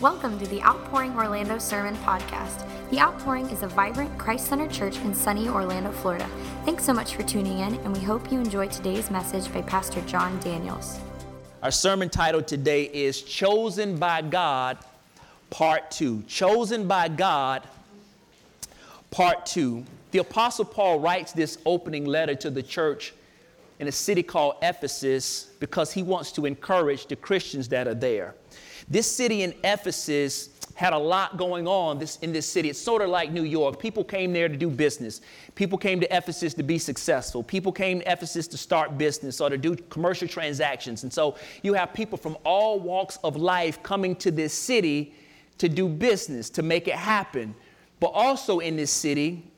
Welcome to the Outpouring Orlando Sermon Podcast. The Outpouring is a vibrant, Christ centered church in sunny Orlando, Florida. Thanks so much for tuning in, and we hope you enjoy today's message by Pastor John Daniels. Our sermon title today is Chosen by God, Part 2. Chosen by God, Part 2. The Apostle Paul writes this opening letter to the church in a city called Ephesus because he wants to encourage the Christians that are there. This city in Ephesus had a lot going on this, in this city. It's sort of like New York. People came there to do business. People came to Ephesus to be successful. People came to Ephesus to start business or to do commercial transactions. And so you have people from all walks of life coming to this city to do business, to make it happen. But also in this city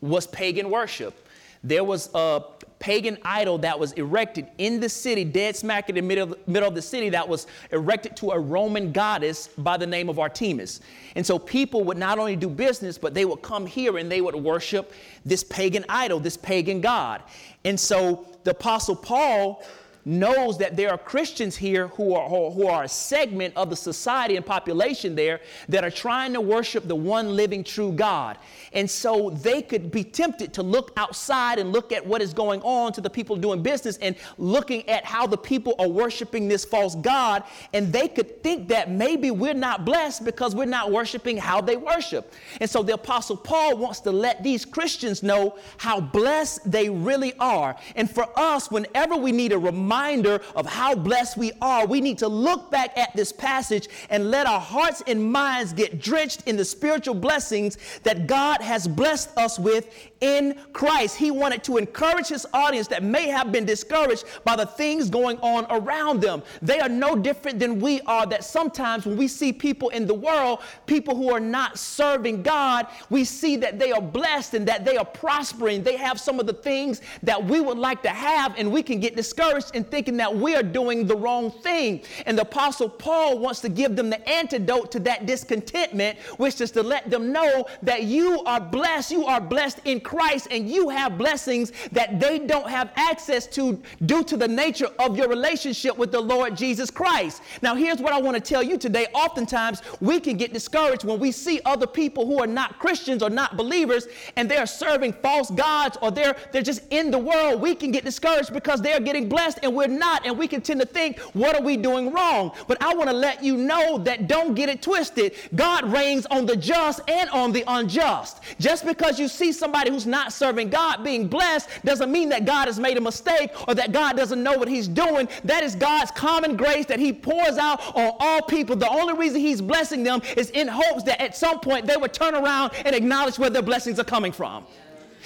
was pagan worship. There was a pagan idol that was erected in the city, dead smack in the middle, middle of the city, that was erected to a Roman goddess by the name of Artemis. And so people would not only do business, but they would come here and they would worship this pagan idol, this pagan god. And so the Apostle Paul knows that there are Christians here who are, who are a segment of the society and population there that are trying to worship the one living true God. And so they could be tempted to look outside and look at what is going on to the people doing business and looking at how the people are worshiping this false God. And they could think that maybe we're not blessed because we're not worshiping how they worship. And so the Apostle Paul wants to let these Christians know how blessed they really are. And for us, whenever we need a reminder, reminder of how blessed we are, we need to look back at this passage and let our hearts and minds get drenched in the spiritual blessings that God has blessed us with in Christ. He wanted to encourage his audience that may have been discouraged by the things going on around them. They are no different than we are, that sometimes when we see people in the world, people who are not serving God, we see that they are blessed and that they are prospering. They have some of the things that we would like to have, and we can get discouraged in thinking that we are doing the wrong thing. And the Apostle Paul wants to give them the antidote to that discontentment, which is to let them know that you are blessed. You are blessed in Christ, and you have blessings that they don't have access to due to the nature of your relationship with the Lord Jesus Christ. Now, here's what I want to tell you today. Oftentimes, we can get discouraged when we see other people who are not Christians or not believers and they're serving false gods or they're, they're just in the world. We can get discouraged because they're getting blessed and we're not, and we can tend to think, what are we doing wrong? But I want to let you know that don't get it twisted. God rains on the just and on the unjust. Just because you see somebody who's not serving God being blessed doesn't mean that God has made a mistake or that God doesn't know what He's doing. That is God's common grace that He pours out on all people. The only reason He's blessing them is in hopes that at some point they would turn around and acknowledge where their blessings are coming from.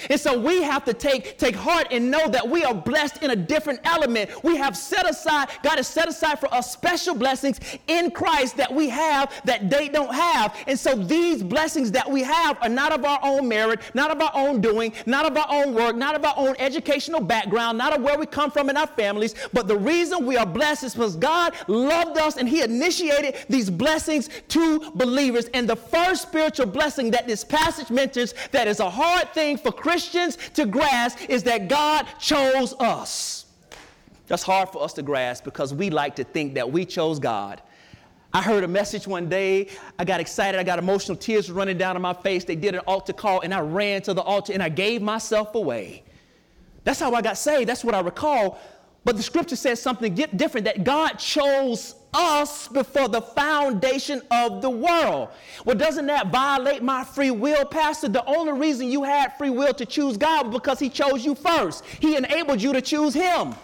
And so we have to take, take heart and know that we are blessed in a different element. We have set aside, God has set aside for us special blessings in Christ that we have that they don't have. And so these blessings that we have are not of our own merit, not of our own doing, not of our own work, not of our own educational background, not of where we come from in our families. But the reason we are blessed is because God loved us and He initiated these blessings to believers. And the first spiritual blessing that this passage mentions that is a hard thing for Christians Christians to grasp is that God chose us. That's hard for us to grasp because we like to think that we chose God. I heard a message one day. I got excited. I got emotional tears running down on my face. They did an altar call, and I ran to the altar and I gave myself away. That's how I got saved. That's what I recall. But the scripture says something different that God chose us before the foundation of the world. Well, doesn't that violate my free will, Pastor? The only reason you had free will to choose God was because He chose you first. He enabled you to choose Him.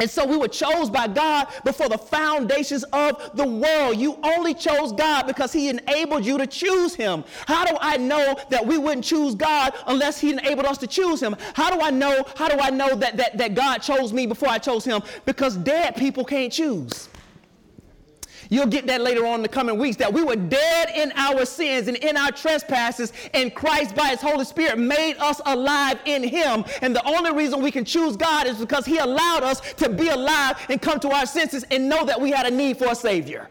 And so we were chosen by God before the foundations of the world. You only chose God because He enabled you to choose Him. How do I know that we wouldn't choose God unless He enabled us to choose Him? How do I know? How do I know that, that, that God chose me before I chose Him? Because dead people can't choose. You'll get that later on in the coming weeks that we were dead in our sins and in our trespasses, and Christ, by His Holy Spirit, made us alive in Him. And the only reason we can choose God is because He allowed us to be alive and come to our senses and know that we had a need for a Savior.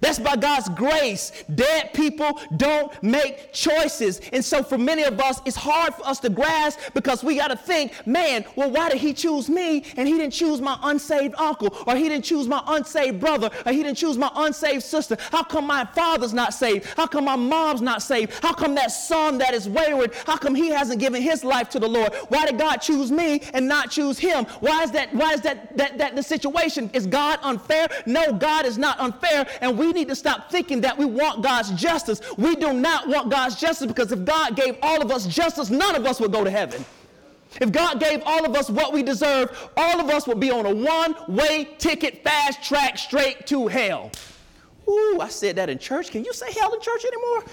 That's by God's grace. Dead people don't make choices. And so for many of us, it's hard for us to grasp because we got to think, man, well, why did he choose me and he didn't choose my unsaved uncle or he didn't choose my unsaved brother or he didn't choose my unsaved sister? How come my father's not saved? How come my mom's not saved? How come that son that is wayward, how come he hasn't given his life to the Lord? Why did God choose me and not choose him? Why is that, why is that, that, that the situation? Is God unfair? No, God is not unfair. And we need to stop thinking that we want God's justice. We do not want God's justice because if God gave all of us justice, none of us would go to heaven. If God gave all of us what we deserve, all of us would be on a one way ticket, fast track straight to hell. Ooh, I said that in church. Can you say hell in church anymore?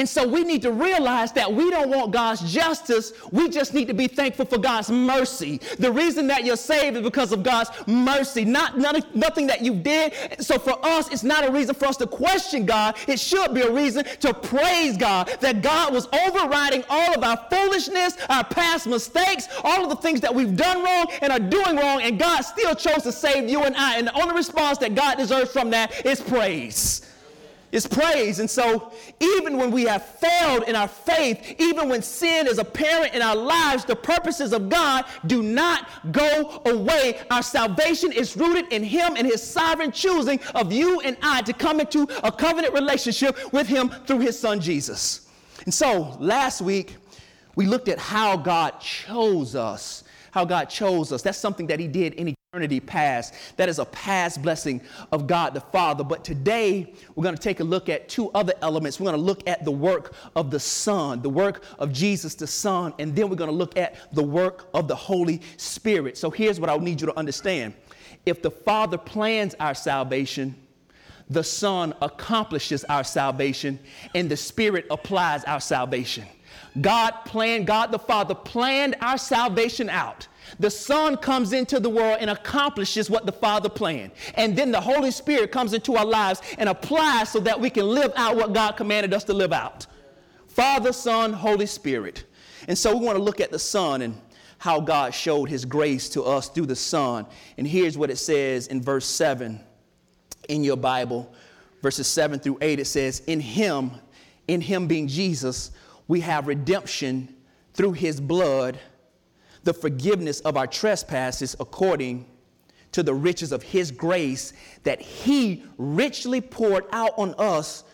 And so we need to realize that we don't want God's justice. We just need to be thankful for God's mercy. The reason that you're saved is because of God's mercy, not nothing that you did. So for us, it's not a reason for us to question God. It should be a reason to praise God that God was overriding all of our foolishness, our past mistakes, all of the things that we've done wrong and are doing wrong, and God still chose to save you and I. And the only response that God deserves from that is praise is praise. And so, even when we have failed in our faith, even when sin is apparent in our lives, the purposes of God do not go away. Our salvation is rooted in Him and His sovereign choosing of you and I to come into a covenant relationship with Him through His Son Jesus. And so, last week, we looked at how God chose us. How God chose us. That's something that He did in eternity past. That is a past blessing of God the Father. But today, we're going to take a look at two other elements. We're going to look at the work of the Son, the work of Jesus the Son, and then we're going to look at the work of the Holy Spirit. So here's what I need you to understand if the Father plans our salvation, the Son accomplishes our salvation, and the Spirit applies our salvation. God planned, God the Father planned our salvation out. The Son comes into the world and accomplishes what the Father planned. And then the Holy Spirit comes into our lives and applies so that we can live out what God commanded us to live out. Father, Son, Holy Spirit. And so we want to look at the Son and how God showed his grace to us through the Son. And here's what it says in verse 7 in your Bible, verses 7 through 8. It says, In him, in him being Jesus, we have redemption through his blood the forgiveness of our trespasses according to the riches of his grace that he richly poured out on us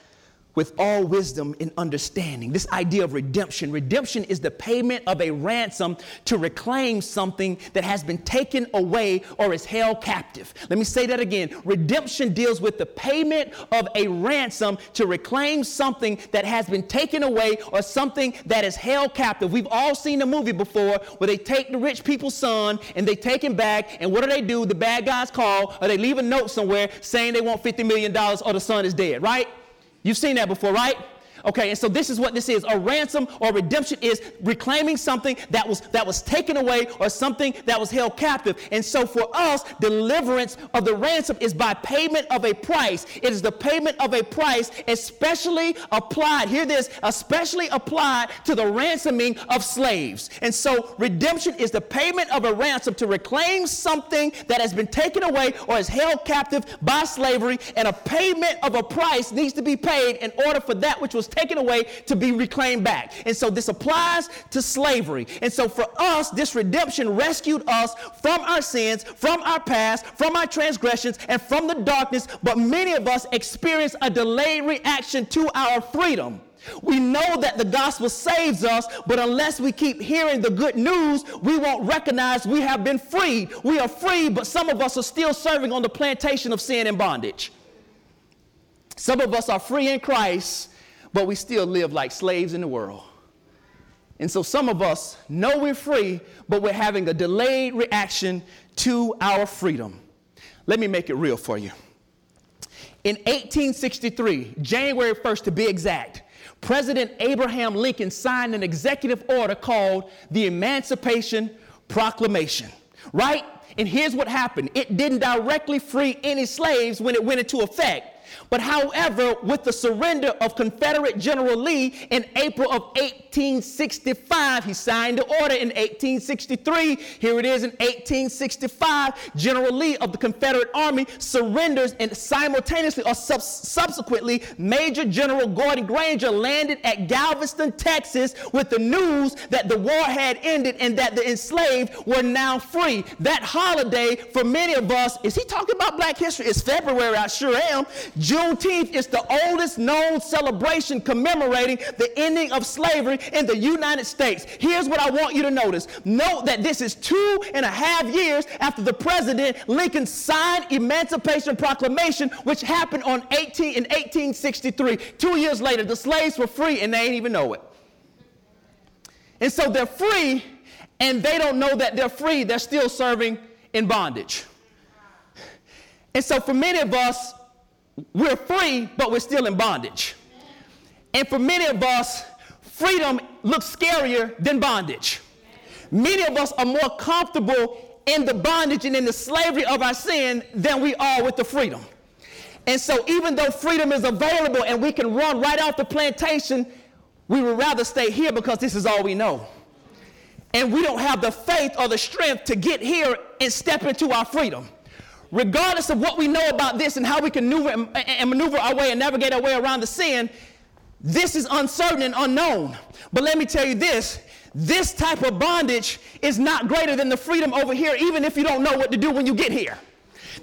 with all wisdom and understanding. This idea of redemption. Redemption is the payment of a ransom to reclaim something that has been taken away or is held captive. Let me say that again. Redemption deals with the payment of a ransom to reclaim something that has been taken away or something that is held captive. We've all seen the movie before where they take the rich people's son and they take him back, and what do they do? The bad guys call or they leave a note somewhere saying they want $50 million or the son is dead, right? You've seen that before, right? Okay, and so this is what this is. A ransom or redemption is reclaiming something that was that was taken away or something that was held captive. And so for us, deliverance of the ransom is by payment of a price. It is the payment of a price, especially applied, hear this, especially applied to the ransoming of slaves. And so redemption is the payment of a ransom to reclaim something that has been taken away or is held captive by slavery, and a payment of a price needs to be paid in order for that which was taken away to be reclaimed back. And so this applies to slavery. And so for us, this redemption rescued us from our sins, from our past, from our transgressions, and from the darkness. But many of us experience a delayed reaction to our freedom. We know that the gospel saves us, but unless we keep hearing the good news, we won't recognize we have been freed. We are free, but some of us are still serving on the plantation of sin and bondage. Some of us are free in Christ, but we still live like slaves in the world. And so some of us know we're free, but we're having a delayed reaction to our freedom. Let me make it real for you. In 1863, January 1st to be exact, President Abraham Lincoln signed an executive order called the Emancipation Proclamation, right? And here's what happened it didn't directly free any slaves when it went into effect But however, with the surrender of Confederate General Lee in April of 1865, he signed the order in 1863. Here it is in 1865. General Lee of the Confederate Army surrenders and simultaneously or sub- subsequently, Major General Gordon Granger landed at Galveston, Texas with the news that the war had ended and that the enslaved were now free. That holiday for many of us, is he talking about black history? It's February, I sure am. Juneteenth is the oldest known celebration commemorating the ending of slavery in the United States. Here's what I want you to notice. Note that this is two and a half years after the President Lincoln signed Emancipation Proclamation, which happened on 18 in 1863. Two years later, the slaves were free and they ain't even know it. And so they're free and they don't know that they're free. They're still serving in bondage. And so for many of us, we're free, but we're still in bondage. And for many of us, freedom looks scarier than bondage. Many of us are more comfortable in the bondage and in the slavery of our sin than we are with the freedom. And so, even though freedom is available and we can run right off the plantation, we would rather stay here because this is all we know. And we don't have the faith or the strength to get here and step into our freedom regardless of what we know about this and how we can maneuver and maneuver our way and navigate our way around the sin, this is uncertain and unknown. But let me tell you this this type of bondage is not greater than the freedom over here, even if you don't know what to do when you get here.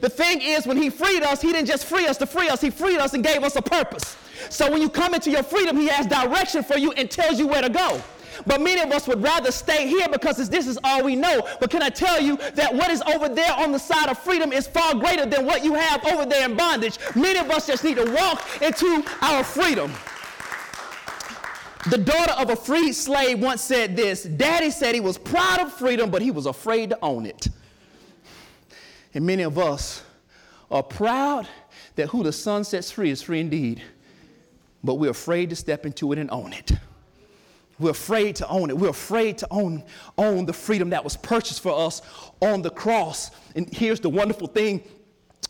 The thing is, when He freed us, He didn't just free us to free us, He freed us and gave us a purpose. So when you come into your freedom, He has direction for you and tells you where to go. But many of us would rather stay here because this is all we know. But can I tell you that what is over there on the side of freedom is far greater than what you have over there in bondage? Many of us just need to walk into our freedom. The daughter of a freed slave once said this Daddy said he was proud of freedom, but he was afraid to own it. And many of us are proud that who the Son sets free is free indeed, but we're afraid to step into it and own it. We're afraid to own it. We're afraid to own, own the freedom that was purchased for us on the cross. And here's the wonderful thing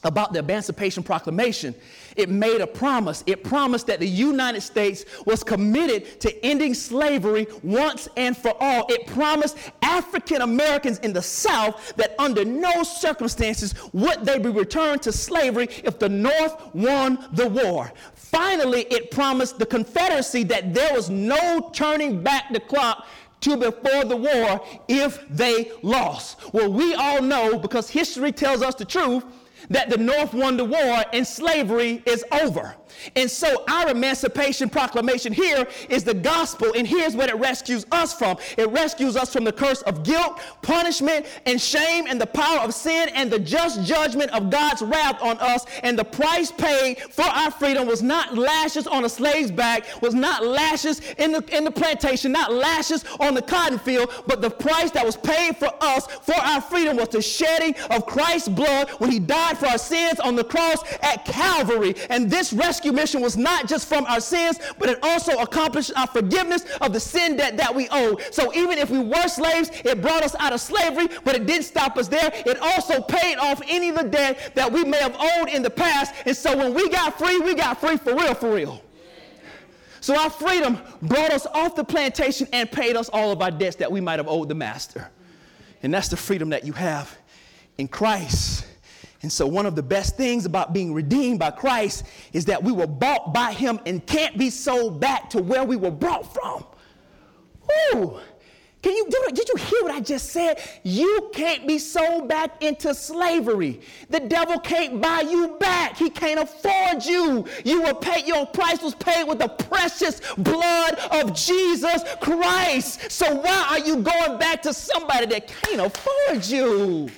about the Emancipation Proclamation. It made a promise. It promised that the United States was committed to ending slavery once and for all. It promised African Americans in the South that under no circumstances would they be returned to slavery if the North won the war. Finally, it promised the Confederacy that there was no turning back the clock to before the war if they lost. Well, we all know because history tells us the truth that the North won the war and slavery is over. And so our emancipation proclamation here is the gospel, and here's what it rescues us from it rescues us from the curse of guilt, punishment, and shame, and the power of sin, and the just judgment of God's wrath on us. And the price paid for our freedom was not lashes on a slave's back, was not lashes in the, in the plantation, not lashes on the cotton field, but the price that was paid for us for our freedom was the shedding of Christ's blood when he died for our sins on the cross at Calvary. And this rescue mission was not just from our sins, but it also accomplished our forgiveness of the sin debt that we owed. So even if we were slaves, it brought us out of slavery, but it didn't stop us there. It also paid off any of the debt that we may have owed in the past. And so when we got free, we got free for real, for real. So our freedom brought us off the plantation and paid us all of our debts that we might have owed the master. And that's the freedom that you have in Christ. And so, one of the best things about being redeemed by Christ is that we were bought by Him and can't be sold back to where we were brought from. Ooh, can you do it? Did you hear what I just said? You can't be sold back into slavery. The devil can't buy you back. He can't afford you. You were paid, your price was paid with the precious blood of Jesus Christ. So why are you going back to somebody that can't afford you?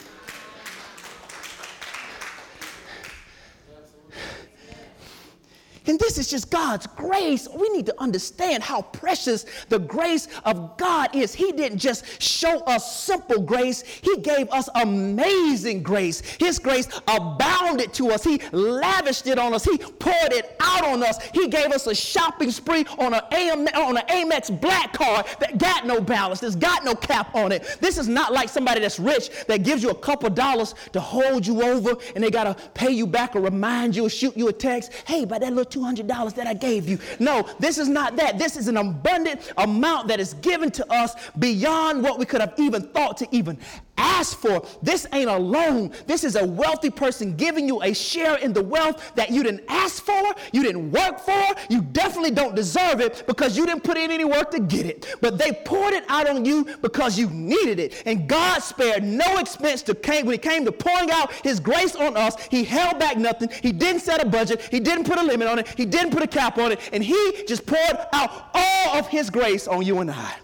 And this is just God's grace. We need to understand how precious the grace of God is. He didn't just show us simple grace, He gave us amazing grace. His grace abounded to us. He lavished it on us. He poured it out on us. He gave us a shopping spree on an, Amex black card that got no balance, that's got no cap on it. This is not like somebody that's rich that gives you a couple dollars to hold you over and they got to pay you back or remind you or shoot you a text. Hey, by that little $200 that I gave you. No, this is not that. This is an abundant amount that is given to us beyond what we could have even thought to even ask for. This ain't a loan. This is a wealthy person giving you a share in the wealth that you didn't ask for, you didn't work for, you definitely don't deserve it because you didn't put in any work to get it. But they poured it out on you because you needed it. And God spared no expense to came, when it came to pouring out his grace on us. He held back nothing. He didn't set a budget. He didn't put a limit on it. He didn't put a cap on it. And he just poured out all of his grace on you and I.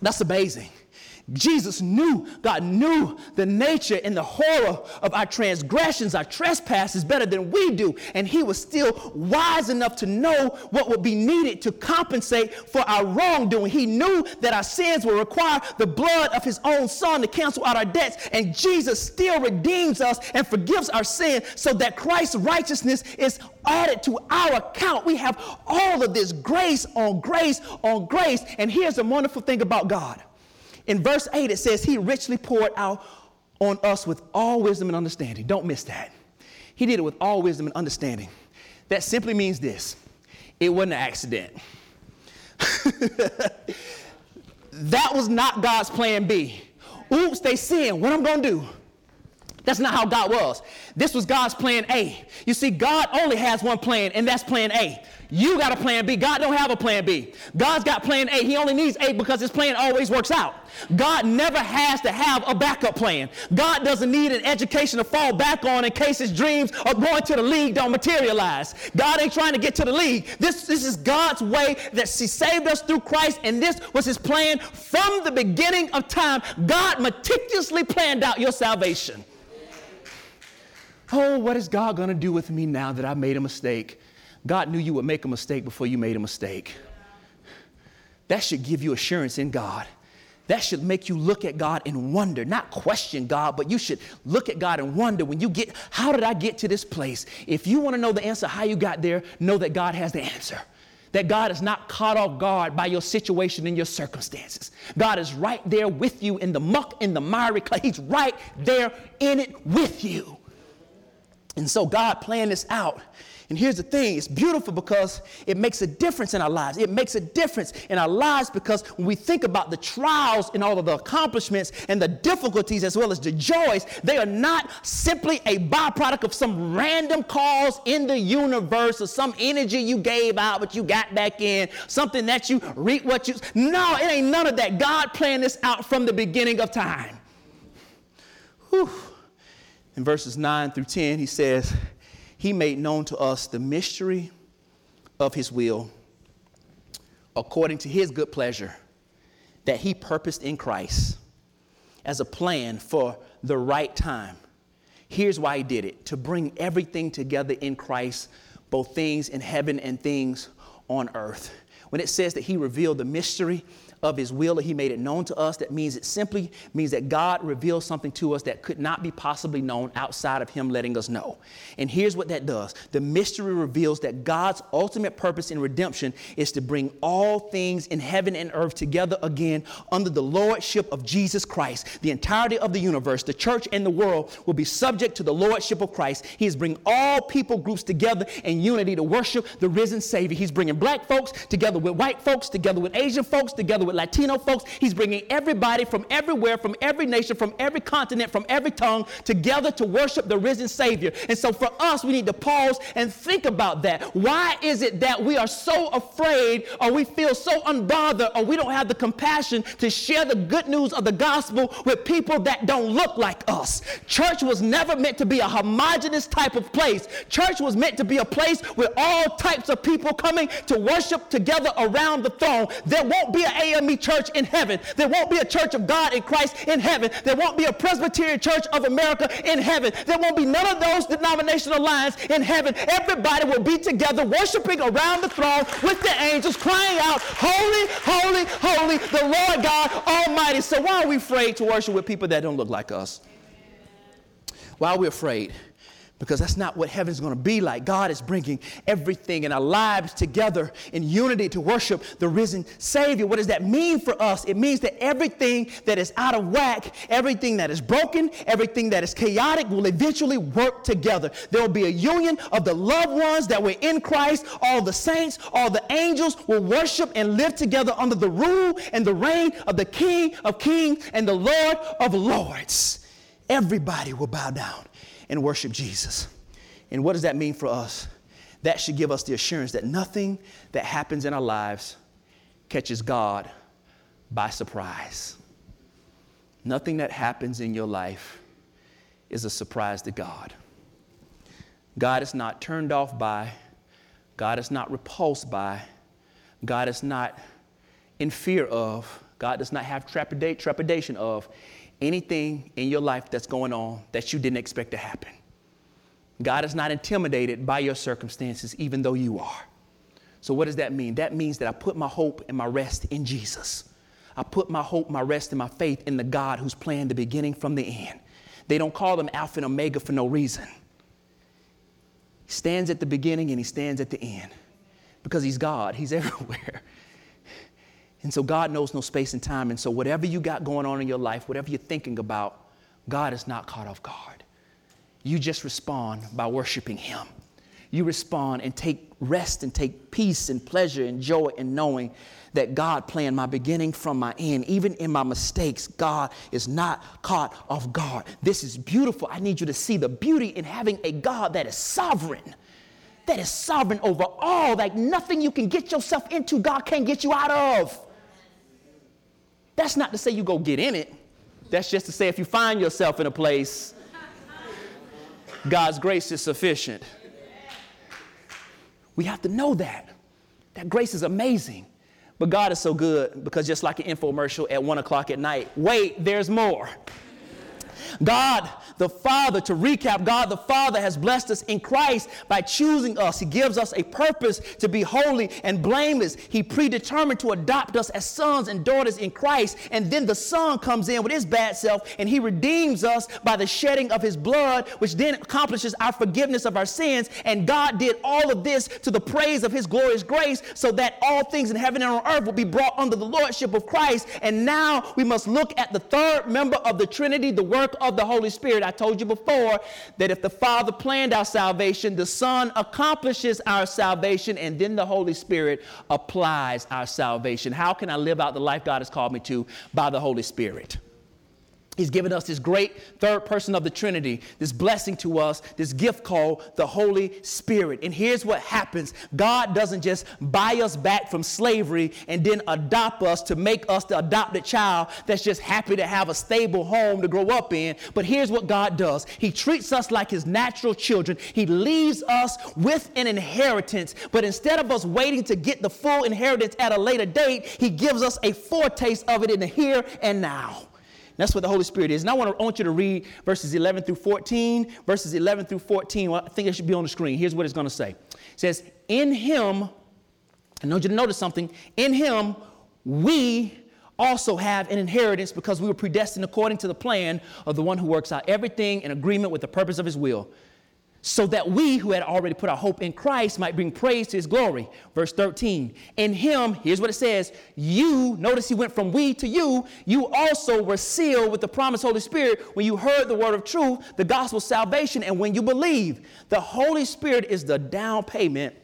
That's amazing. Jesus knew, God knew the nature and the horror of our transgressions, our trespasses better than we do. And he was still wise enough to know what would be needed to compensate for our wrongdoing. He knew that our sins would require the blood of his own son to cancel out our debts. And Jesus still redeems us and forgives our sin so that Christ's righteousness is added to our account. We have all of this grace on grace on grace. And here's the wonderful thing about God. In verse 8, it says, He richly poured out on us with all wisdom and understanding. Don't miss that. He did it with all wisdom and understanding. That simply means this it wasn't an accident. that was not God's plan B. Oops, they sinned. What I'm going to do? That's not how God was. This was God's plan A. You see, God only has one plan, and that's plan A. You got a plan B. God don't have a plan B. God's got plan A. He only needs A because his plan always works out. God never has to have a backup plan. God doesn't need an education to fall back on in case his dreams of going to the league don't materialize. God ain't trying to get to the league. This, this is God's way that he saved us through Christ, and this was his plan from the beginning of time. God meticulously planned out your salvation. Oh, what is God going to do with me now that I made a mistake? God knew you would make a mistake before you made a mistake. That should give you assurance in God. That should make you look at God and wonder, not question God, but you should look at God and wonder when you get, how did I get to this place? If you want to know the answer, how you got there, know that God has the answer. That God is not caught off guard by your situation and your circumstances. God is right there with you in the muck, in the miry clay. He's right there in it with you. And so God planned this out and here's the thing it's beautiful because it makes a difference in our lives. It makes a difference in our lives because when we think about the trials and all of the accomplishments and the difficulties as well as the joys, they are not simply a byproduct of some random cause in the universe or some energy you gave out but you got back in, something that you reap what you. No, it ain't none of that. God planned this out from the beginning of time. Whew. In verses 9 through 10, he says, he made known to us the mystery of his will according to his good pleasure that he purposed in Christ as a plan for the right time. Here's why he did it to bring everything together in Christ, both things in heaven and things on earth. When it says that he revealed the mystery of his will that he made it known to us. That means it simply means that God reveals something to us that could not be possibly known outside of him letting us know. And here's what that does. The mystery reveals that God's ultimate purpose in redemption is to bring all things in heaven and earth together again under the lordship of Jesus Christ. The entirety of the universe, the church and the world will be subject to the lordship of Christ. He is bringing all people groups together in unity to worship the risen Savior. He's bringing black folks together with white folks, together with Asian folks, together with with Latino folks. He's bringing everybody from everywhere, from every nation, from every continent, from every tongue together to worship the risen Savior. And so for us, we need to pause and think about that. Why is it that we are so afraid or we feel so unbothered or we don't have the compassion to share the good news of the gospel with people that don't look like us? Church was never meant to be a homogenous type of place. Church was meant to be a place with all types of people coming to worship together around the throne. There won't be an AME church in heaven. There won't be a church of God in Christ in heaven. There won't be a Presbyterian Church of America in heaven. There won't be none of those denominational lines in heaven. Everybody will be together worshiping around the throne with the angels crying out, Holy, holy, holy, the Lord God Almighty. So why are we afraid to worship with people that don't look like us? Why are we afraid? Because that's not what heaven's going to be like. God is bringing everything in our lives together in unity to worship the risen Savior. What does that mean for us? It means that everything that is out of whack, everything that is broken, everything that is chaotic will eventually work together. There will be a union of the loved ones that were in Christ. All the saints, all the angels will worship and live together under the rule and the reign of the King of Kings and the Lord of Lords. Everybody will bow down and worship Jesus. And what does that mean for us? That should give us the assurance that nothing that happens in our lives catches God by surprise. Nothing that happens in your life is a surprise to God. God is not turned off by, God is not repulsed by, God is not in fear of, God does not have trepidation of anything in your life that's going on that you didn't expect to happen. God is not intimidated by your circumstances, even though you are. So, what does that mean? That means that I put my hope and my rest in Jesus. I put my hope, my rest, and my faith in the God who's planned the beginning from the end. They don't call him Alpha and Omega for no reason. He stands at the beginning and he stands at the end because he's God, he's everywhere. And so God knows no space and time. And so whatever you got going on in your life, whatever you're thinking about, God is not caught off guard. You just respond by worshiping Him. You respond and take rest and take peace and pleasure and joy in knowing that God planned my beginning from my end. Even in my mistakes, God is not caught off guard. This is beautiful. I need you to see the beauty in having a God that is sovereign that is sovereign over all, like nothing you can get yourself into, God can't get you out of. That's not to say you go get in it. That's just to say if you find yourself in a place, God's grace is sufficient. We have to know that. That grace is amazing. But God is so good because just like an infomercial at one o'clock at night, wait, there's more. God the Father, to recap, God the Father has blessed us in Christ by choosing us. He gives us a purpose to be holy and blameless. He predetermined to adopt us as sons and daughters in Christ. And then the Son comes in with his bad self and he redeems us by the shedding of his blood, which then accomplishes our forgiveness of our sins. And God did all of this to the praise of his glorious grace so that all things in heaven and on earth will be brought under the lordship of Christ. And now we must look at the third member of the Trinity, the work of the Holy Spirit. I told you before that if the Father planned our salvation, the Son accomplishes our salvation, and then the Holy Spirit applies our salvation. How can I live out the life God has called me to? By the Holy Spirit. He's given us this great third person of the Trinity, this blessing to us, this gift called the Holy Spirit. And here's what happens God doesn't just buy us back from slavery and then adopt us to make us the adopted child that's just happy to have a stable home to grow up in. But here's what God does He treats us like His natural children, He leaves us with an inheritance. But instead of us waiting to get the full inheritance at a later date, He gives us a foretaste of it in the here and now. That's what the Holy Spirit is. And I want, to, I want you to read verses 11 through 14. Verses 11 through 14, well, I think it should be on the screen. Here's what it's going to say. It says, In him, I want you to notice something. In him, we also have an inheritance because we were predestined according to the plan of the one who works out everything in agreement with the purpose of his will so that we who had already put our hope in Christ might bring praise to his glory. Verse 13. In him, here's what it says you, notice he went from we to you, you also were sealed with the promised Holy Spirit when you heard the word of truth, the gospel of salvation, and when you believe. The Holy Spirit is the down payment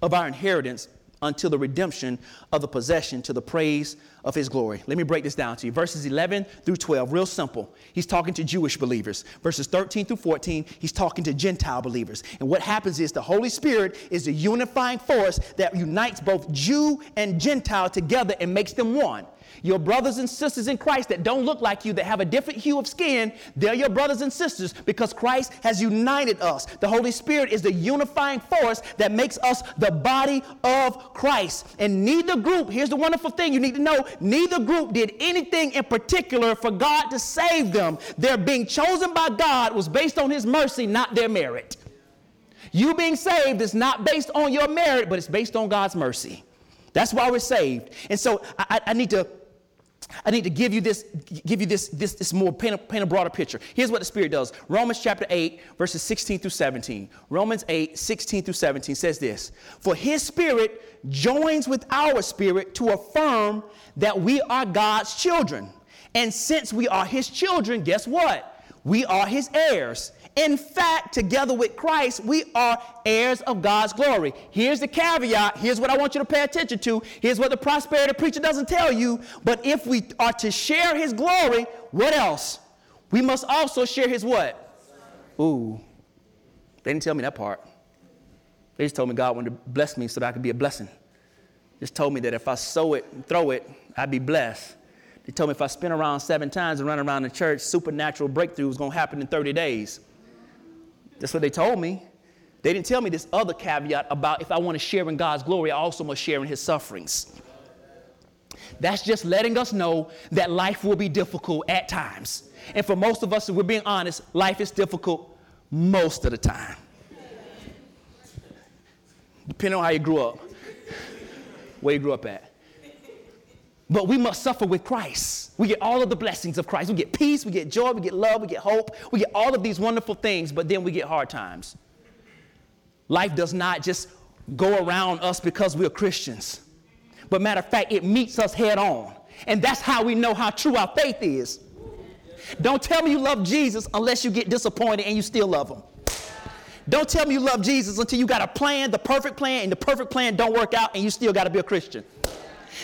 of our inheritance until the redemption of the possession to the praise of his glory. Let me break this down to you. Verses 11 through 12, real simple. He's talking to Jewish believers. Verses 13 through 14, he's talking to Gentile believers. And what happens is the Holy Spirit is the unifying force that unites both Jew and Gentile together and makes them one. Your brothers and sisters in Christ that don't look like you, that have a different hue of skin, they're your brothers and sisters because Christ has united us. The Holy Spirit is the unifying force that makes us the body of Christ. And neither group, here's the wonderful thing you need to know neither group did anything in particular for God to save them. Their being chosen by God was based on His mercy, not their merit. You being saved is not based on your merit, but it's based on God's mercy. That's why we're saved. And so I, I need to I need to give you this, give you this, this, this more, paint a, paint a broader picture. Here's what the Spirit does. Romans chapter 8, verses 16 through 17. Romans 8, 16 through 17 says this For his Spirit joins with our spirit to affirm that we are God's children. And since we are his children, guess what? We are his heirs. In fact, together with Christ, we are heirs of God's glory. Here's the caveat. Here's what I want you to pay attention to. Here's what the prosperity preacher doesn't tell you. But if we are to share his glory, what else? We must also share his what? Ooh. They didn't tell me that part. They just told me God wanted to bless me so that I could be a blessing. Just told me that if I sow it and throw it, I'd be blessed. They told me if I spin around seven times and run around the church, supernatural breakthrough was going to happen in 30 days. That's what they told me. They didn't tell me this other caveat about if I want to share in God's glory, I also must share in his sufferings. That's just letting us know that life will be difficult at times. And for most of us, if we're being honest, life is difficult most of the time. Depending on how you grew up, where you grew up at. But we must suffer with Christ. We get all of the blessings of Christ. We get peace, we get joy, we get love, we get hope, we get all of these wonderful things, but then we get hard times. Life does not just go around us because we're Christians. But matter of fact, it meets us head on. And that's how we know how true our faith is. Don't tell me you love Jesus unless you get disappointed and you still love him. Don't tell me you love Jesus until you got a plan, the perfect plan, and the perfect plan don't work out and you still got to be a Christian.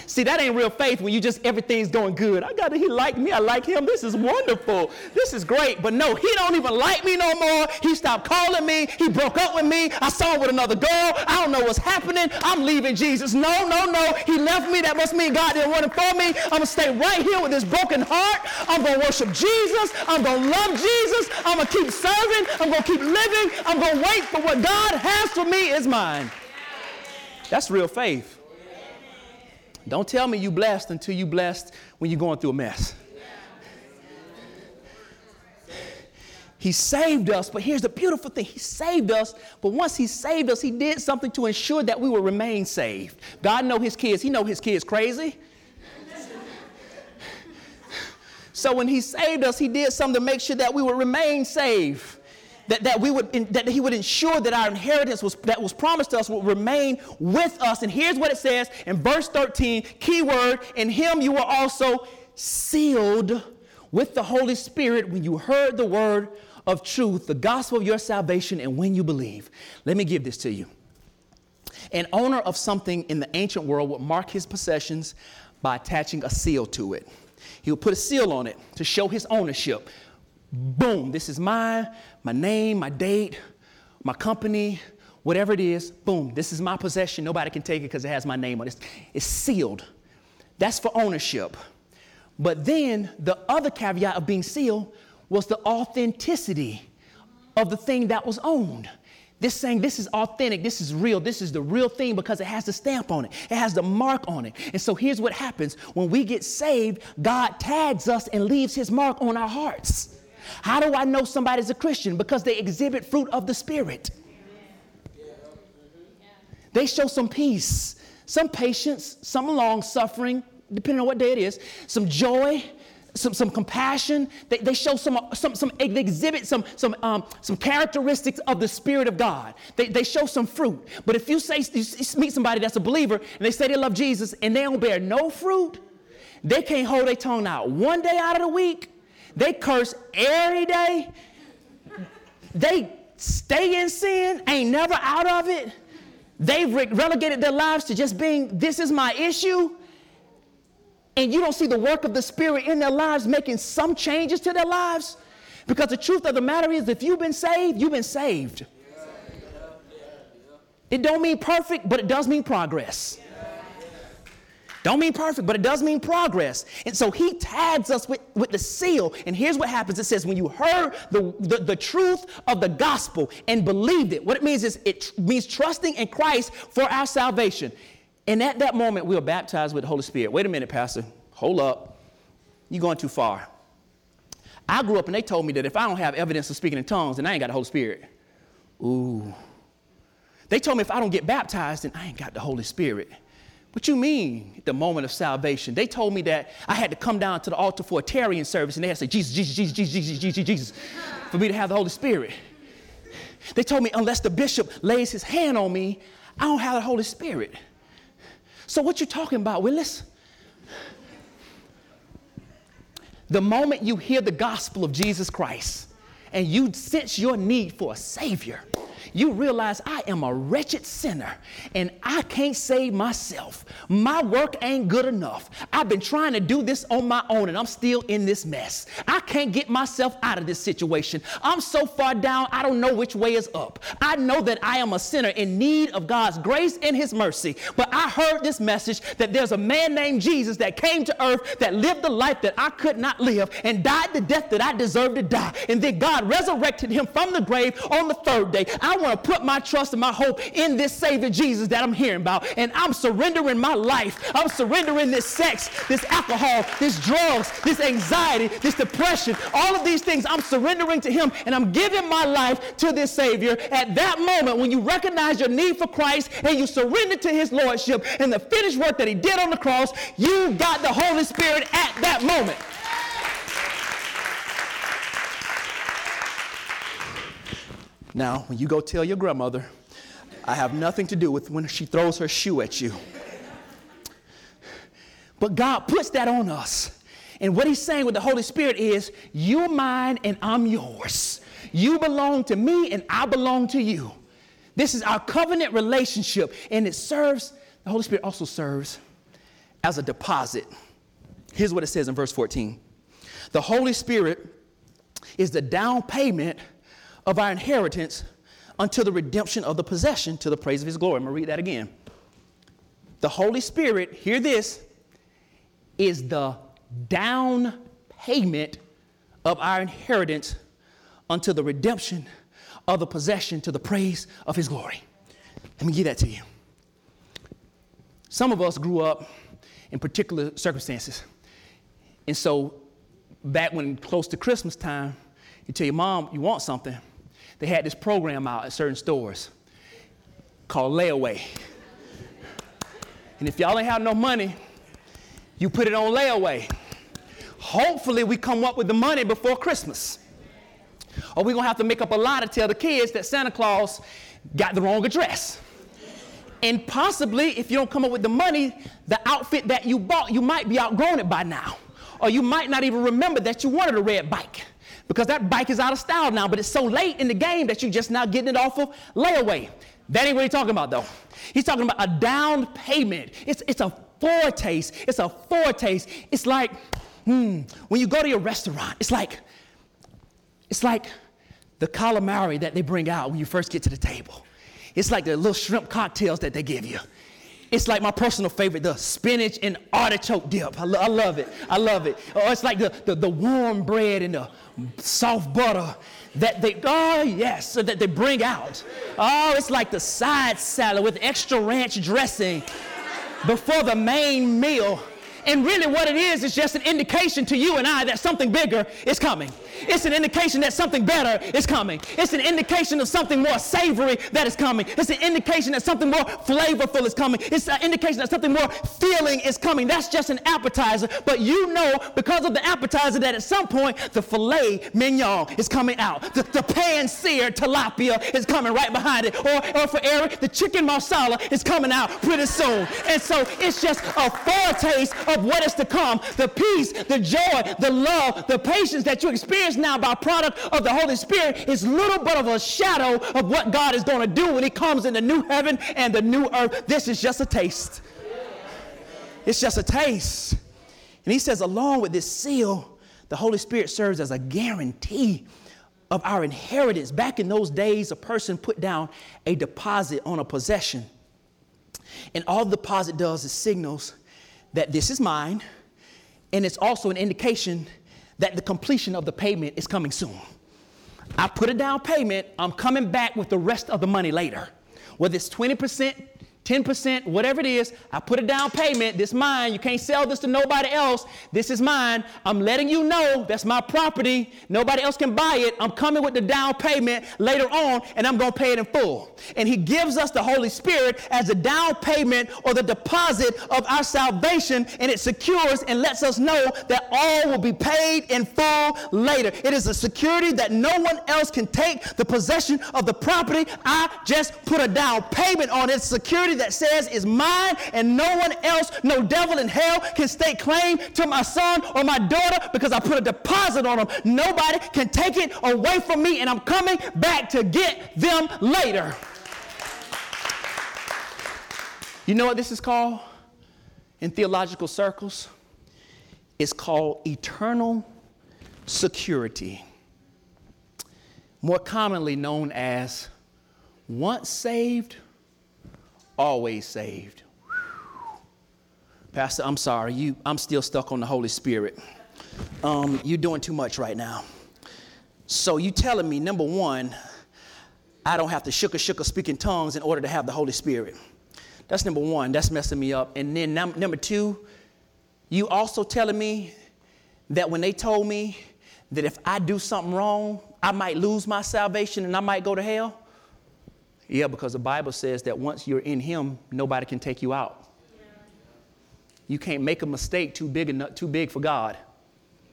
See, that ain't real faith when you just everything's going good. I got it. He liked me. I like him. This is wonderful. This is great. But no, he don't even like me no more. He stopped calling me. He broke up with me. I saw him with another girl. I don't know what's happening. I'm leaving Jesus. No, no, no. He left me. That must mean God didn't want it for me. I'm gonna stay right here with this broken heart. I'm gonna worship Jesus. I'm gonna love Jesus. I'm gonna keep serving. I'm gonna keep living. I'm gonna wait for what God has for me is mine. That's real faith. Don't tell me you blessed until you blessed when you're going through a mess. He saved us, but here's the beautiful thing. He saved us, but once he saved us, he did something to ensure that we will remain saved. God know his kids. He know his kids crazy. so when he saved us, he did something to make sure that we would remain saved that, that, we would, that he would ensure that our inheritance was, that was promised to us would remain with us. And here's what it says in verse 13, keyword, in him you were also sealed with the Holy Spirit when you heard the word of truth, the gospel of your salvation, and when you believe. Let me give this to you. An owner of something in the ancient world would mark his possessions by attaching a seal to it. He would put a seal on it to show his ownership. Boom, this is mine, my name, my date, my company, whatever it is. Boom, this is my possession. Nobody can take it because it has my name on it. It's sealed. That's for ownership. But then the other caveat of being sealed was the authenticity of the thing that was owned. This saying this is authentic, this is real, this is the real thing because it has the stamp on it, it has the mark on it. And so here's what happens when we get saved, God tags us and leaves his mark on our hearts. How do I know somebody's a Christian? Because they exhibit fruit of the Spirit. They show some peace, some patience, some long suffering, depending on what day it is, some joy, some, some compassion. They, they show some, some, some, they exhibit some, some, um, some characteristics of the Spirit of God. They, they show some fruit. But if you say, you meet somebody that's a believer and they say they love Jesus and they don't bear no fruit, they can't hold their tongue out one day out of the week they curse every day. They stay in sin, ain't never out of it. They've relegated their lives to just being, this is my issue. And you don't see the work of the Spirit in their lives making some changes to their lives. Because the truth of the matter is, if you've been saved, you've been saved. It don't mean perfect, but it does mean progress. Don't mean perfect, but it does mean progress. And so he tags us with, with the seal. And here's what happens it says, when you heard the, the, the truth of the gospel and believed it, what it means is it means trusting in Christ for our salvation. And at that moment, we are baptized with the Holy Spirit. Wait a minute, Pastor. Hold up. You're going too far. I grew up and they told me that if I don't have evidence of speaking in tongues, then I ain't got the Holy Spirit. Ooh. They told me if I don't get baptized, then I ain't got the Holy Spirit. What you mean, the moment of salvation? They told me that I had to come down to the altar for a tarrying service and they had to say, Jesus, Jesus, Jesus, Jesus, Jesus, Jesus, Jesus, for me to have the Holy Spirit. They told me unless the bishop lays his hand on me, I don't have the Holy Spirit. So what you talking about, Willis? The moment you hear the gospel of Jesus Christ and you sense your need for a Savior, you realize I am a wretched sinner and I can't save myself. My work ain't good enough. I've been trying to do this on my own and I'm still in this mess. I can't get myself out of this situation. I'm so far down, I don't know which way is up. I know that I am a sinner in need of God's grace and His mercy. But I heard this message that there's a man named Jesus that came to earth that lived the life that I could not live and died the death that I deserved to die. And then God resurrected him from the grave on the third day. I want to put my trust and my hope in this Savior Jesus that I'm hearing about. And I'm surrendering my life. I'm surrendering this sex, this alcohol, this drugs, this anxiety, this depression, all of these things. I'm surrendering to Him and I'm giving my life to this Savior. At that moment, when you recognize your need for Christ and you surrender to His Lordship and the finished work that He did on the cross, you got the Holy Spirit at that moment. Now, when you go tell your grandmother, I have nothing to do with when she throws her shoe at you. But God puts that on us. And what he's saying with the Holy Spirit is, You're mine and I'm yours. You belong to me and I belong to you. This is our covenant relationship, and it serves, the Holy Spirit also serves as a deposit. Here's what it says in verse 14 The Holy Spirit is the down payment of our inheritance until the redemption of the possession to the praise of his glory. I'm going to read that again. The Holy Spirit, hear this, is the down payment of our inheritance until the redemption of the possession to the praise of his glory. Let me give that to you. Some of us grew up in particular circumstances. And so, back when close to Christmas time, you tell your mom you want something, they had this program out at certain stores called layaway. And if y'all ain't have no money, you put it on layaway. Hopefully, we come up with the money before Christmas. Or we're gonna have to make up a lie to tell the kids that Santa Claus got the wrong address. And possibly, if you don't come up with the money, the outfit that you bought, you might be outgrown it by now. Or you might not even remember that you wanted a red bike because that bike is out of style now, but it's so late in the game that you're just now getting it off of layaway. That ain't what he's talking about, though. He's talking about a down payment. It's, it's a foretaste. It's a foretaste. It's like, hmm, when you go to your restaurant, it's like, it's like the calamari that they bring out when you first get to the table. It's like the little shrimp cocktails that they give you. It's like my personal favorite, the spinach and artichoke dip. I, lo- I love it. I love it. Or it's like the, the, the warm bread and the soft butter that they, oh yes, that they bring out. Oh, it's like the side salad with extra ranch dressing before the main meal. And really, what it is is just an indication to you and I that something bigger is coming. It's an indication that something better is coming. It's an indication of something more savory that is coming. It's an indication that something more flavorful is coming. It's an indication that something more feeling is coming. That's just an appetizer. But you know, because of the appetizer, that at some point the filet mignon is coming out. The, the pan-seared tilapia is coming right behind it. Or, or for Eric, the chicken marsala is coming out pretty soon. And so it's just a foretaste of what is to come. The peace, the joy, the love, the patience that you experience now by product of the Holy Spirit is little but of a shadow of what God is going to do when He comes in the new heaven and the new earth. This is just a taste. It's just a taste. And He says, along with this seal, the Holy Spirit serves as a guarantee of our inheritance. Back in those days, a person put down a deposit on a possession. And all the deposit does is signals that this is mine, and it's also an indication that the completion of the payment is coming soon. I put a down payment, I'm coming back with the rest of the money later. Whether it's 20%, 10%, whatever it is, I put a down payment. This mine. You can't sell this to nobody else. This is mine. I'm letting you know that's my property. Nobody else can buy it. I'm coming with the down payment later on, and I'm going to pay it in full. And He gives us the Holy Spirit as a down payment or the deposit of our salvation, and it secures and lets us know that all will be paid in full later. It is a security that no one else can take the possession of the property. I just put a down payment on it. Security that says is mine and no one else, no devil in hell can stake claim to my son or my daughter because I put a deposit on them. Nobody can take it away from me and I'm coming back to get them later. You know what this is called in theological circles? It's called eternal security, more commonly known as once saved, always saved. Pastor, I'm sorry. You, I'm still stuck on the Holy Spirit. Um, you're doing too much right now. So you telling me, number one, I don't have to shook a shook a speak in tongues in order to have the Holy Spirit. That's number one. That's messing me up. And then num- number two, you also telling me that when they told me that if I do something wrong, I might lose my salvation and I might go to hell. Yeah, because the Bible says that once you're in Him, nobody can take you out. You can't make a mistake too big, enough, too big for God.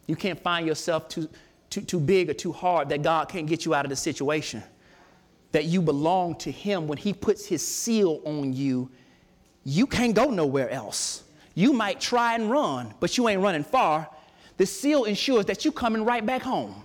You can't find yourself too, too, too big or too hard that God can't get you out of the situation. That you belong to Him when He puts His seal on you, you can't go nowhere else. You might try and run, but you ain't running far. The seal ensures that you're coming right back home.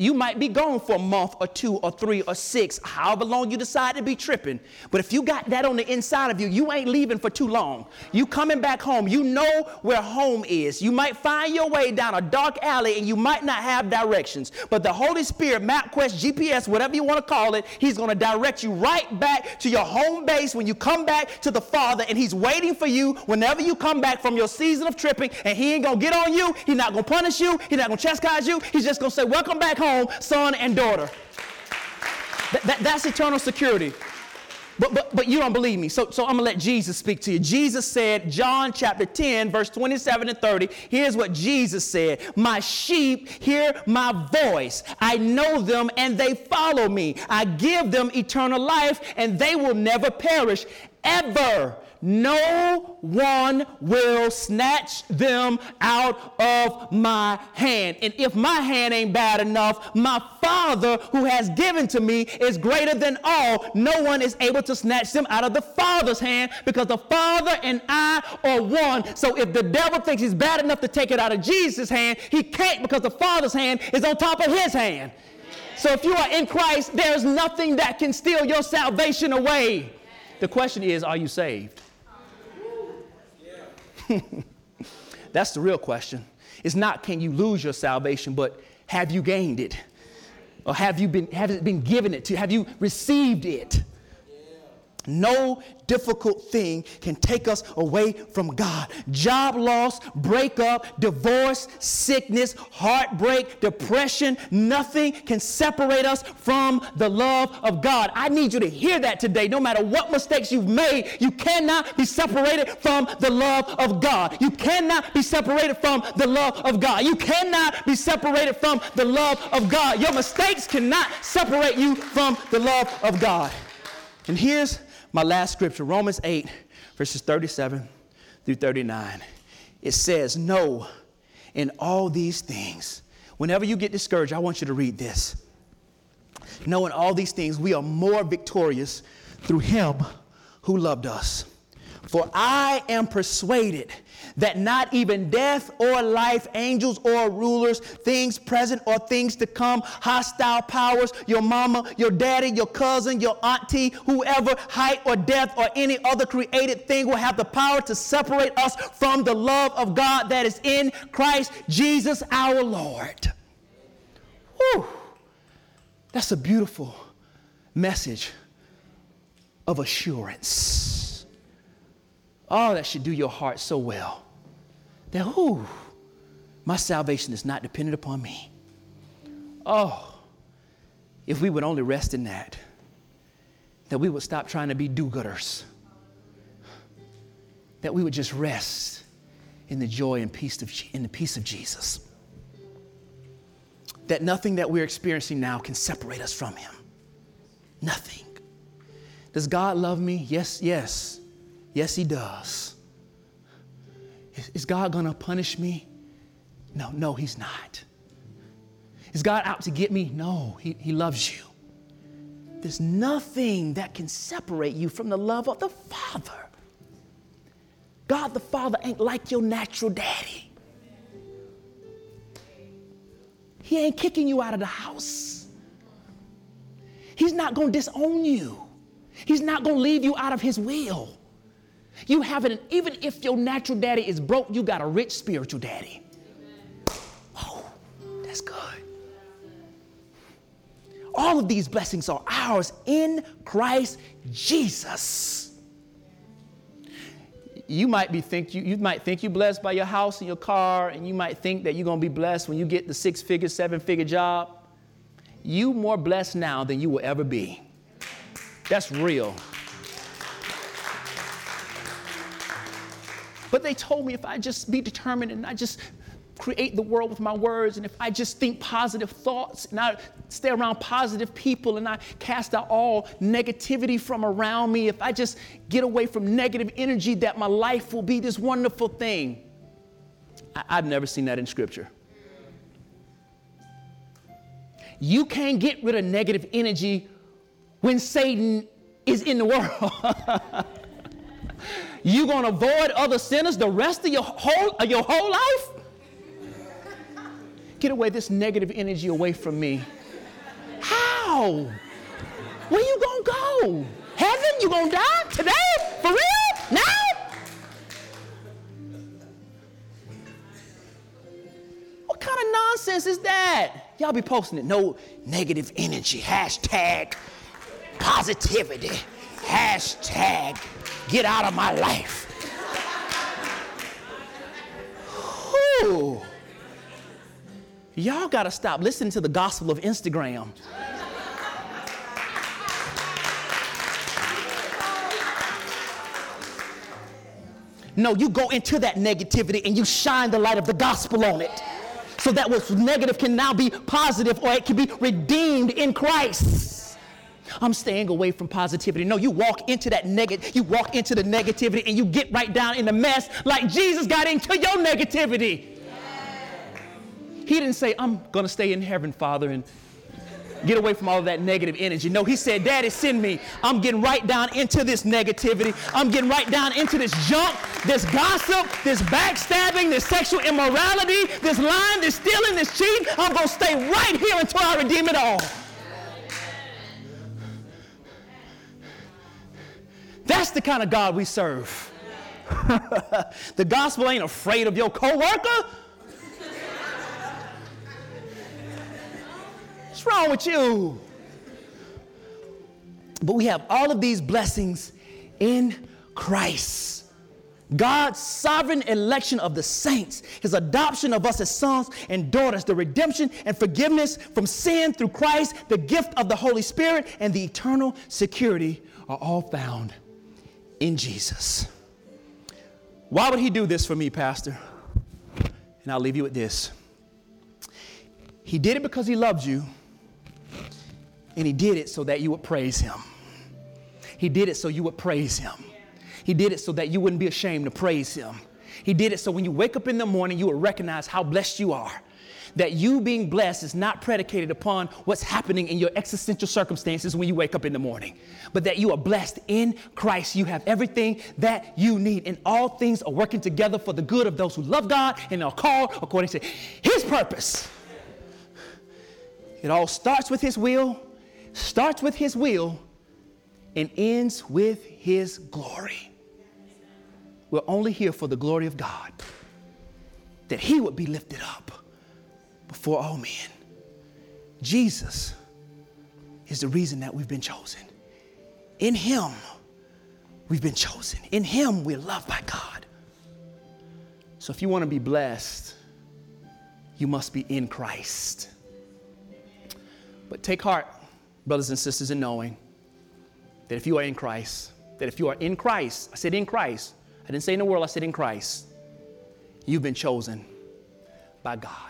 You might be gone for a month or two or three or six, however long you decide to be tripping. But if you got that on the inside of you, you ain't leaving for too long. You coming back home. You know where home is. You might find your way down a dark alley and you might not have directions. But the Holy Spirit, MapQuest, GPS, whatever you want to call it, He's going to direct you right back to your home base when you come back to the Father. And He's waiting for you whenever you come back from your season of tripping. And He ain't going to get on you. He's not going to punish you. He's not going to chastise you. He's just going to say, Welcome back home home, son and daughter. That, that, that's eternal security. But, but, but you don't believe me. So, so I'm to let Jesus speak to you. Jesus said, John chapter 10, verse 27 and 30. Here's what Jesus said My sheep hear my voice. I know them and they follow me. I give them eternal life and they will never perish ever no one will snatch them out of my hand. And if my hand ain't bad enough, my Father who has given to me is greater than all. No one is able to snatch them out of the Father's hand because the Father and I are one. So if the devil thinks he's bad enough to take it out of Jesus' hand, he can't because the Father's hand is on top of his hand. So if you are in Christ, there's nothing that can steal your salvation away. The question is, are you saved? That's the real question. It's not can you lose your salvation, but have you gained it? Or have you been have it been given it to? Have you received it? No difficult thing can take us away from God. Job loss, breakup, divorce, sickness, heartbreak, depression, nothing can separate us from the love of God. I need you to hear that today. No matter what mistakes you've made, you cannot be separated from the love of God. You cannot be separated from the love of God. You cannot be separated from the love of God. Your mistakes cannot separate you from the love of God. And here's my last scripture, Romans 8, verses 37 through 39. It says, No, in all these things, whenever you get discouraged, I want you to read this. No, in all these things, we are more victorious through him who loved us. For I am persuaded that not even death or life, angels or rulers, things present or things to come, hostile powers, your mama, your daddy, your cousin, your auntie, whoever, height or depth or any other created thing will have the power to separate us from the love of God that is in Christ Jesus our Lord. Whew. That's a beautiful message of assurance Oh, that should do your heart so well. That, ooh, my salvation is not dependent upon me. Oh, if we would only rest in that, that we would stop trying to be do gooders, that we would just rest in the joy and peace of, in the peace of Jesus. That nothing that we're experiencing now can separate us from Him. Nothing. Does God love me? Yes, yes. Yes, He does. Is God going to punish me? No, no, He's not. Is God out to get me? No, He, he loves you. There's nothing that can separate you from the love of the Father. God the Father ain't like your natural daddy. He ain't kicking you out of the house. He's not going to disown you. He's not going to leave you out of his will. You have it, even if your natural daddy is broke, you got a rich spiritual daddy. Oh, that's good. All of these blessings are ours in Christ Jesus. You might be think you, you might think you're blessed by your house and your car, and you might think that you're gonna be blessed when you get the six-figure, seven-figure job. You more blessed now than you will ever be. That's real. But they told me if I just be determined and I just create the world with my words, and if I just think positive thoughts and I stay around positive people and I cast out all negativity from around me, if I just get away from negative energy, that my life will be this wonderful thing. I- I've never seen that in Scripture. You can't get rid of negative energy when Satan is in the world. you gonna avoid other sinners the rest of your whole, of your whole life? Get away this negative energy away from me. How? Where you gonna go? Heaven? You gonna die today? For real? Now? What kind of nonsense is that? Y'all be posting it. No negative energy. Hashtag positivity. Hashtag get out of my life. Whew. Y'all got to stop listening to the gospel of Instagram. No, you go into that negativity and you shine the light of the gospel on it. So that what's negative can now be positive or it can be redeemed in Christ. I'm staying away from positivity. No, you walk into that negative, you walk into the negativity and you get right down in the mess like Jesus got into your negativity. He didn't say, I'm going to stay in heaven, Father, and get away from all of that negative energy. No, he said, Daddy, send me. I'm getting right down into this negativity. I'm getting right down into this junk, this gossip, this backstabbing, this sexual immorality, this lying, this stealing, this cheating. I'm going to stay right here until I redeem it all. That's the kind of God we serve. the gospel ain't afraid of your coworker. What's wrong with you? But we have all of these blessings in Christ. God's sovereign election of the saints, his adoption of us as sons and daughters, the redemption and forgiveness from sin through Christ, the gift of the Holy Spirit, and the eternal security are all found in Jesus. Why would he do this for me, Pastor? And I'll leave you with this. He did it because he loved you and he did it so that you would praise him. He did it so you would praise him. He did it so that you wouldn't be ashamed to praise him. He did it so when you wake up in the morning, you would recognize how blessed you are. That you being blessed is not predicated upon what's happening in your existential circumstances when you wake up in the morning, but that you are blessed in Christ. You have everything that you need, and all things are working together for the good of those who love God and are called according to His purpose. It all starts with His will starts with His will and ends with His glory. We're only here for the glory of God, that He would be lifted up before oh, all men. Jesus is the reason that we've been chosen. In Him, We've been chosen. In Him, we're loved by God. So if you want to be blessed, you must be in Christ. But take heart, brothers and sisters, in knowing that if you are in Christ, that if you are in Christ, I said in Christ, I didn't say in the world, I said in Christ, you've been chosen by God.